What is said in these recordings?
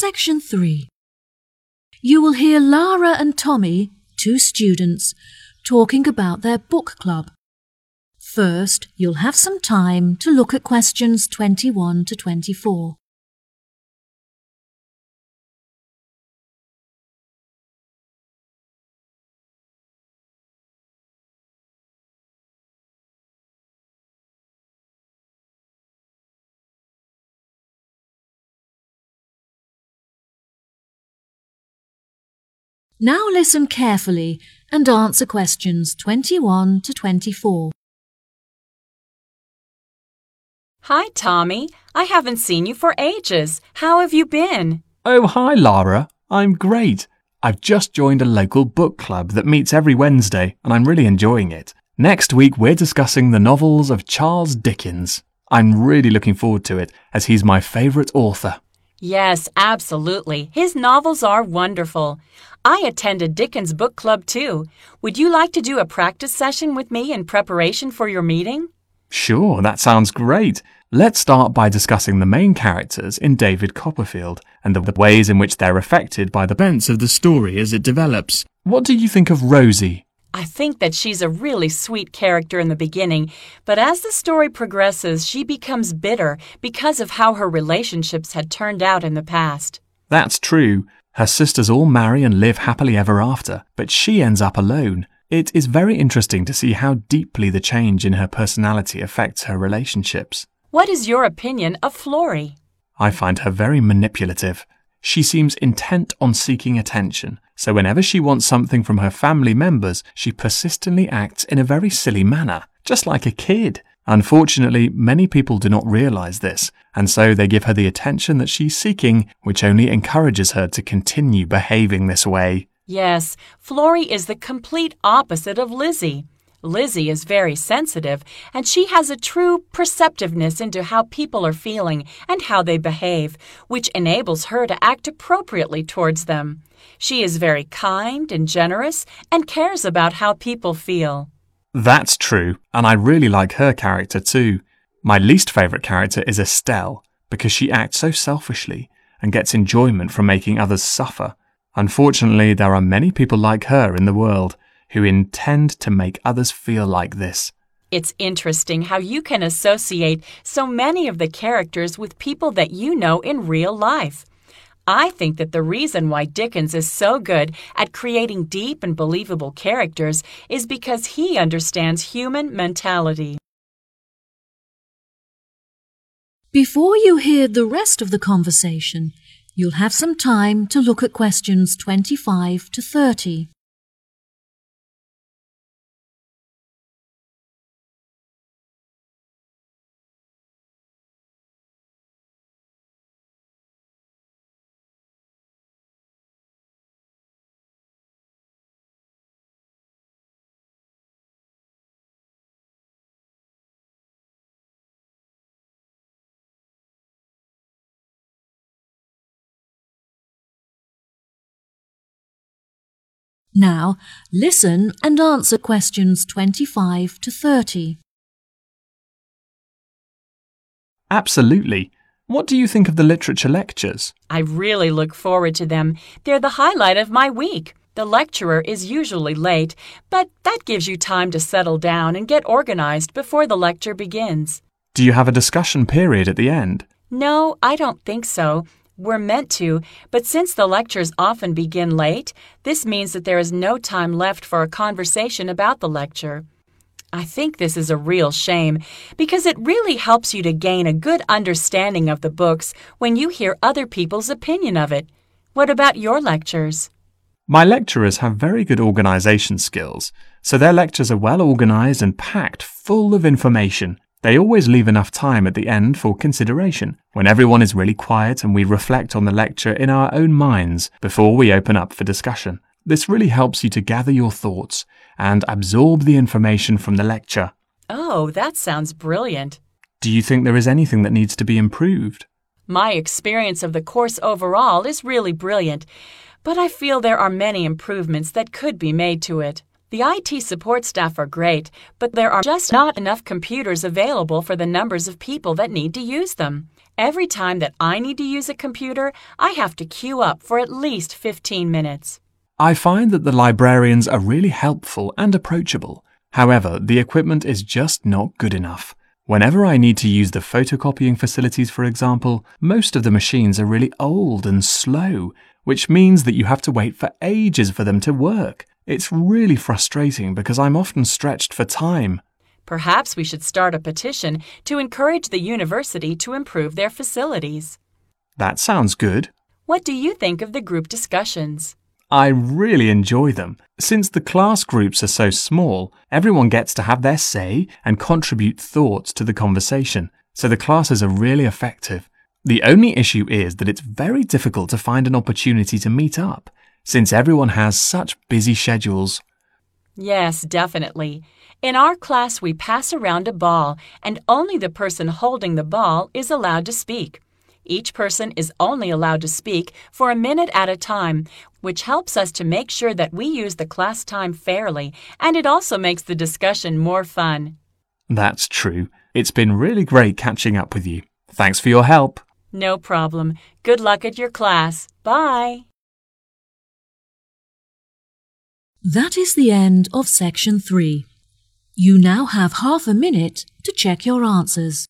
Section 3. You will hear Lara and Tommy, two students, talking about their book club. First, you'll have some time to look at questions 21 to 24. Now listen carefully and answer questions 21 to 24. Hi, Tommy. I haven't seen you for ages. How have you been? Oh, hi, Lara. I'm great. I've just joined a local book club that meets every Wednesday, and I'm really enjoying it. Next week, we're discussing the novels of Charles Dickens. I'm really looking forward to it, as he's my favourite author. Yes, absolutely. His novels are wonderful. I attended Dickens Book Club too. Would you like to do a practice session with me in preparation for your meeting? Sure, that sounds great. Let's start by discussing the main characters in David Copperfield and the ways in which they're affected by the events of the story as it develops. What do you think of Rosie? I think that she's a really sweet character in the beginning, but as the story progresses, she becomes bitter because of how her relationships had turned out in the past. That's true. Her sisters all marry and live happily ever after, but she ends up alone. It is very interesting to see how deeply the change in her personality affects her relationships. What is your opinion of Florrie? I find her very manipulative. She seems intent on seeking attention, so whenever she wants something from her family members, she persistently acts in a very silly manner, just like a kid. Unfortunately, many people do not realize this, and so they give her the attention that she's seeking, which only encourages her to continue behaving this way. Yes, Florrie is the complete opposite of Lizzie. Lizzie is very sensitive, and she has a true perceptiveness into how people are feeling and how they behave, which enables her to act appropriately towards them. She is very kind and generous and cares about how people feel. That's true, and I really like her character too. My least favourite character is Estelle, because she acts so selfishly and gets enjoyment from making others suffer. Unfortunately, there are many people like her in the world who intend to make others feel like this. It's interesting how you can associate so many of the characters with people that you know in real life. I think that the reason why Dickens is so good at creating deep and believable characters is because he understands human mentality. Before you hear the rest of the conversation, you'll have some time to look at questions 25 to 30. Now, listen and answer questions 25 to 30. Absolutely. What do you think of the literature lectures? I really look forward to them. They're the highlight of my week. The lecturer is usually late, but that gives you time to settle down and get organized before the lecture begins. Do you have a discussion period at the end? No, I don't think so. We're meant to, but since the lectures often begin late, this means that there is no time left for a conversation about the lecture. I think this is a real shame because it really helps you to gain a good understanding of the books when you hear other people's opinion of it. What about your lectures? My lecturers have very good organisation skills, so their lectures are well organised and packed full of information. They always leave enough time at the end for consideration, when everyone is really quiet and we reflect on the lecture in our own minds before we open up for discussion. This really helps you to gather your thoughts and absorb the information from the lecture. Oh, that sounds brilliant. Do you think there is anything that needs to be improved? My experience of the course overall is really brilliant, but I feel there are many improvements that could be made to it. The IT support staff are great, but there are just not enough computers available for the numbers of people that need to use them. Every time that I need to use a computer, I have to queue up for at least 15 minutes. I find that the librarians are really helpful and approachable. However, the equipment is just not good enough. Whenever I need to use the photocopying facilities, for example, most of the machines are really old and slow, which means that you have to wait for ages for them to work. It's really frustrating because I'm often stretched for time. Perhaps we should start a petition to encourage the university to improve their facilities. That sounds good. What do you think of the group discussions? I really enjoy them. Since the class groups are so small, everyone gets to have their say and contribute thoughts to the conversation, so the classes are really effective. The only issue is that it's very difficult to find an opportunity to meet up, since everyone has such busy schedules. Yes, definitely. In our class, we pass around a ball, and only the person holding the ball is allowed to speak. Each person is only allowed to speak for a minute at a time, which helps us to make sure that we use the class time fairly, and it also makes the discussion more fun. That's true. It's been really great catching up with you. Thanks for your help. No problem. Good luck at your class. Bye. That is the end of section 3. You now have half a minute to check your answers.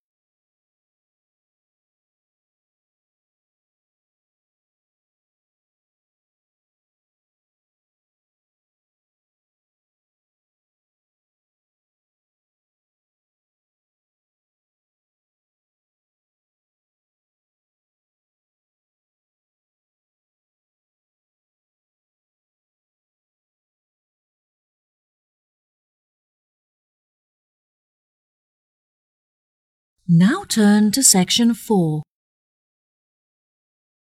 Now turn to section 4.